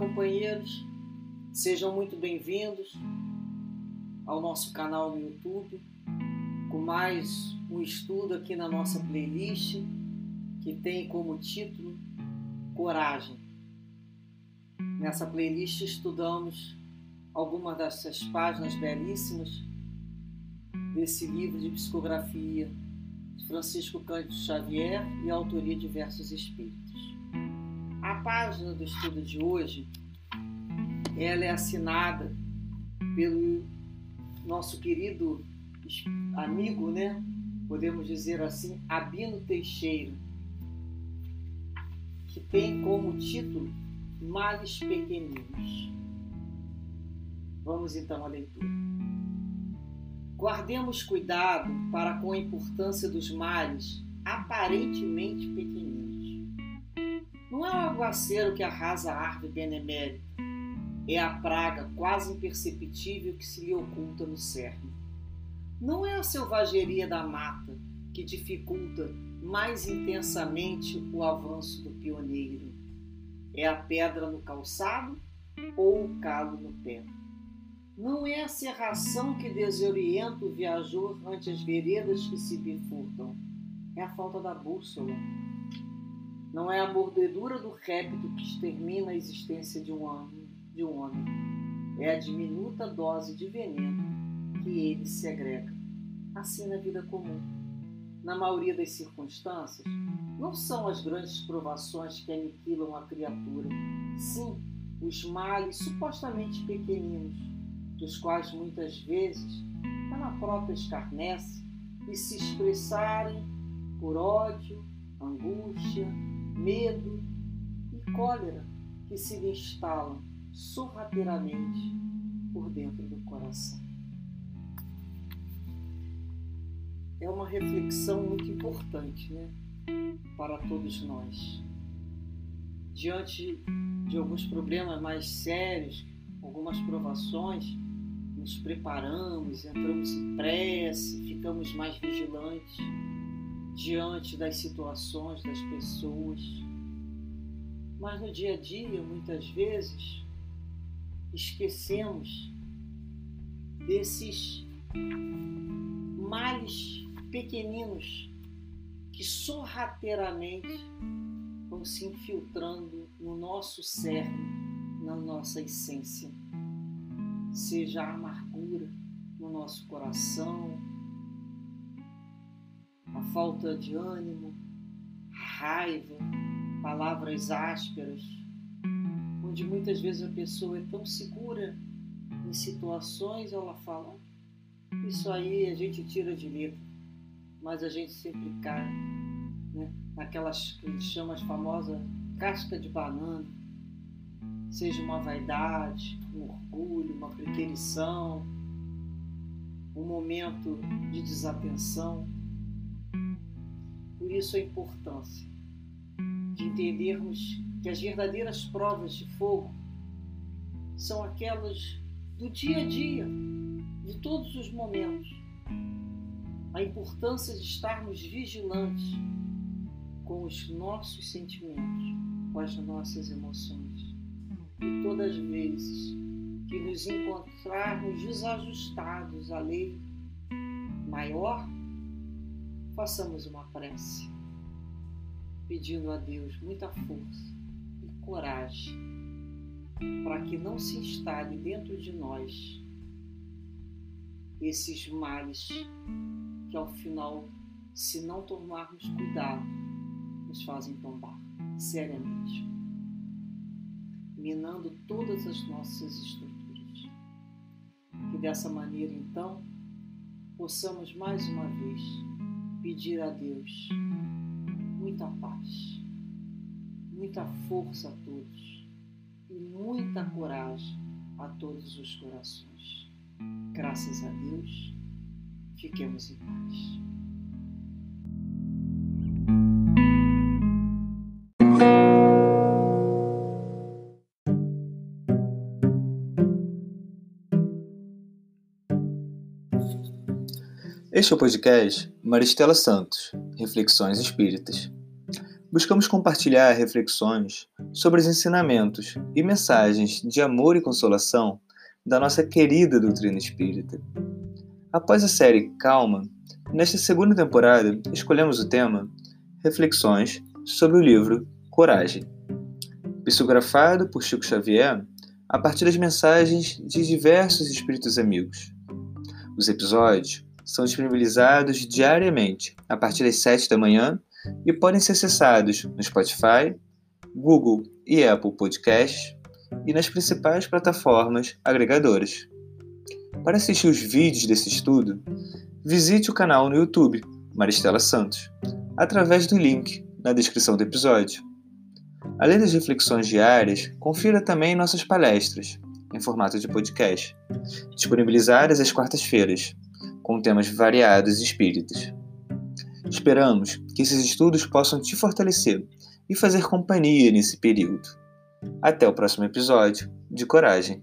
companheiros, sejam muito bem-vindos ao nosso canal no YouTube, com mais um estudo aqui na nossa playlist, que tem como título Coragem. Nessa playlist estudamos algumas dessas páginas belíssimas desse livro de psicografia de Francisco Cândido Xavier e autoria de diversos espíritos. Página do estudo de hoje, ela é assinada pelo nosso querido amigo, né? Podemos dizer assim, Abino Teixeira, que tem como título Males Pequeninos. Vamos então à leitura. Guardemos cuidado para com a importância dos males aparentemente pequeninos. Não é o aguaceiro que arrasa a árvore benemérita, é a praga quase imperceptível que se lhe oculta no cerne. Não é a selvageria da mata que dificulta mais intensamente o avanço do pioneiro. É a pedra no calçado ou o calo no pé. Não é a serração que desorienta o viajor ante as veredas que se bifurcam. É a falta da bússola não é a mordedura do répito que extermina a existência de um homem, de um homem. É a diminuta dose de veneno que ele segrega. Assim na vida comum. Na maioria das circunstâncias, não são as grandes provações que aniquilam a criatura, sim os males supostamente pequeninos, dos quais muitas vezes ela própria escarnece e se expressarem por ódio, angústia, medo e cólera que se lhe instalam sorrateiramente por dentro do coração. É uma reflexão muito importante né, para todos nós. Diante de alguns problemas mais sérios, algumas provações, nos preparamos, entramos em prece, ficamos mais vigilantes diante das situações, das pessoas. Mas no dia a dia, muitas vezes, esquecemos desses males pequeninos que sorrateiramente vão se infiltrando no nosso cerne, na nossa essência. Seja a amargura no nosso coração, a falta de ânimo, raiva, palavras ásperas, onde muitas vezes a pessoa é tão segura em situações, ela fala: Isso aí a gente tira de letra, mas a gente sempre cai né? naquelas que eles chamam as famosas casca de banana, seja uma vaidade, um orgulho, uma preterição, um momento de desatenção. Por isso a importância de entendermos que as verdadeiras provas de fogo são aquelas do dia a dia, de todos os momentos. A importância de estarmos vigilantes com os nossos sentimentos, com as nossas emoções. E todas as vezes que nos encontrarmos desajustados à lei maior, façamos uma prece, pedindo a Deus muita força e coragem para que não se instale dentro de nós esses males que ao final, se não tomarmos cuidado, nos fazem tombar seriamente, minando todas as nossas estruturas. Que dessa maneira, então, possamos mais uma vez pedir a Deus muita paz, muita força a todos e muita coragem a todos os corações. Graças a Deus, fiquemos em paz. Este é o podcast Maristela Santos, Reflexões Espíritas. buscamos compartilhar reflexões sobre os ensinamentos e mensagens de amor e consolação da nossa querida doutrina espírita. Após a série Calma, nesta segunda temporada escolhemos o tema Reflexões sobre o livro Coragem, psicografado por Chico Xavier a partir das mensagens de diversos espíritos amigos. Os episódios são disponibilizados diariamente a partir das 7 da manhã e podem ser acessados no Spotify, Google e Apple Podcasts e nas principais plataformas agregadoras. Para assistir os vídeos desse estudo, visite o canal no YouTube Maristela Santos, através do link na descrição do episódio. Além das reflexões diárias, confira também nossas palestras, em formato de podcast, disponibilizadas às quartas-feiras, com temas variados e espíritas. Esperamos que esses estudos possam te fortalecer e fazer companhia nesse período. Até o próximo episódio de Coragem.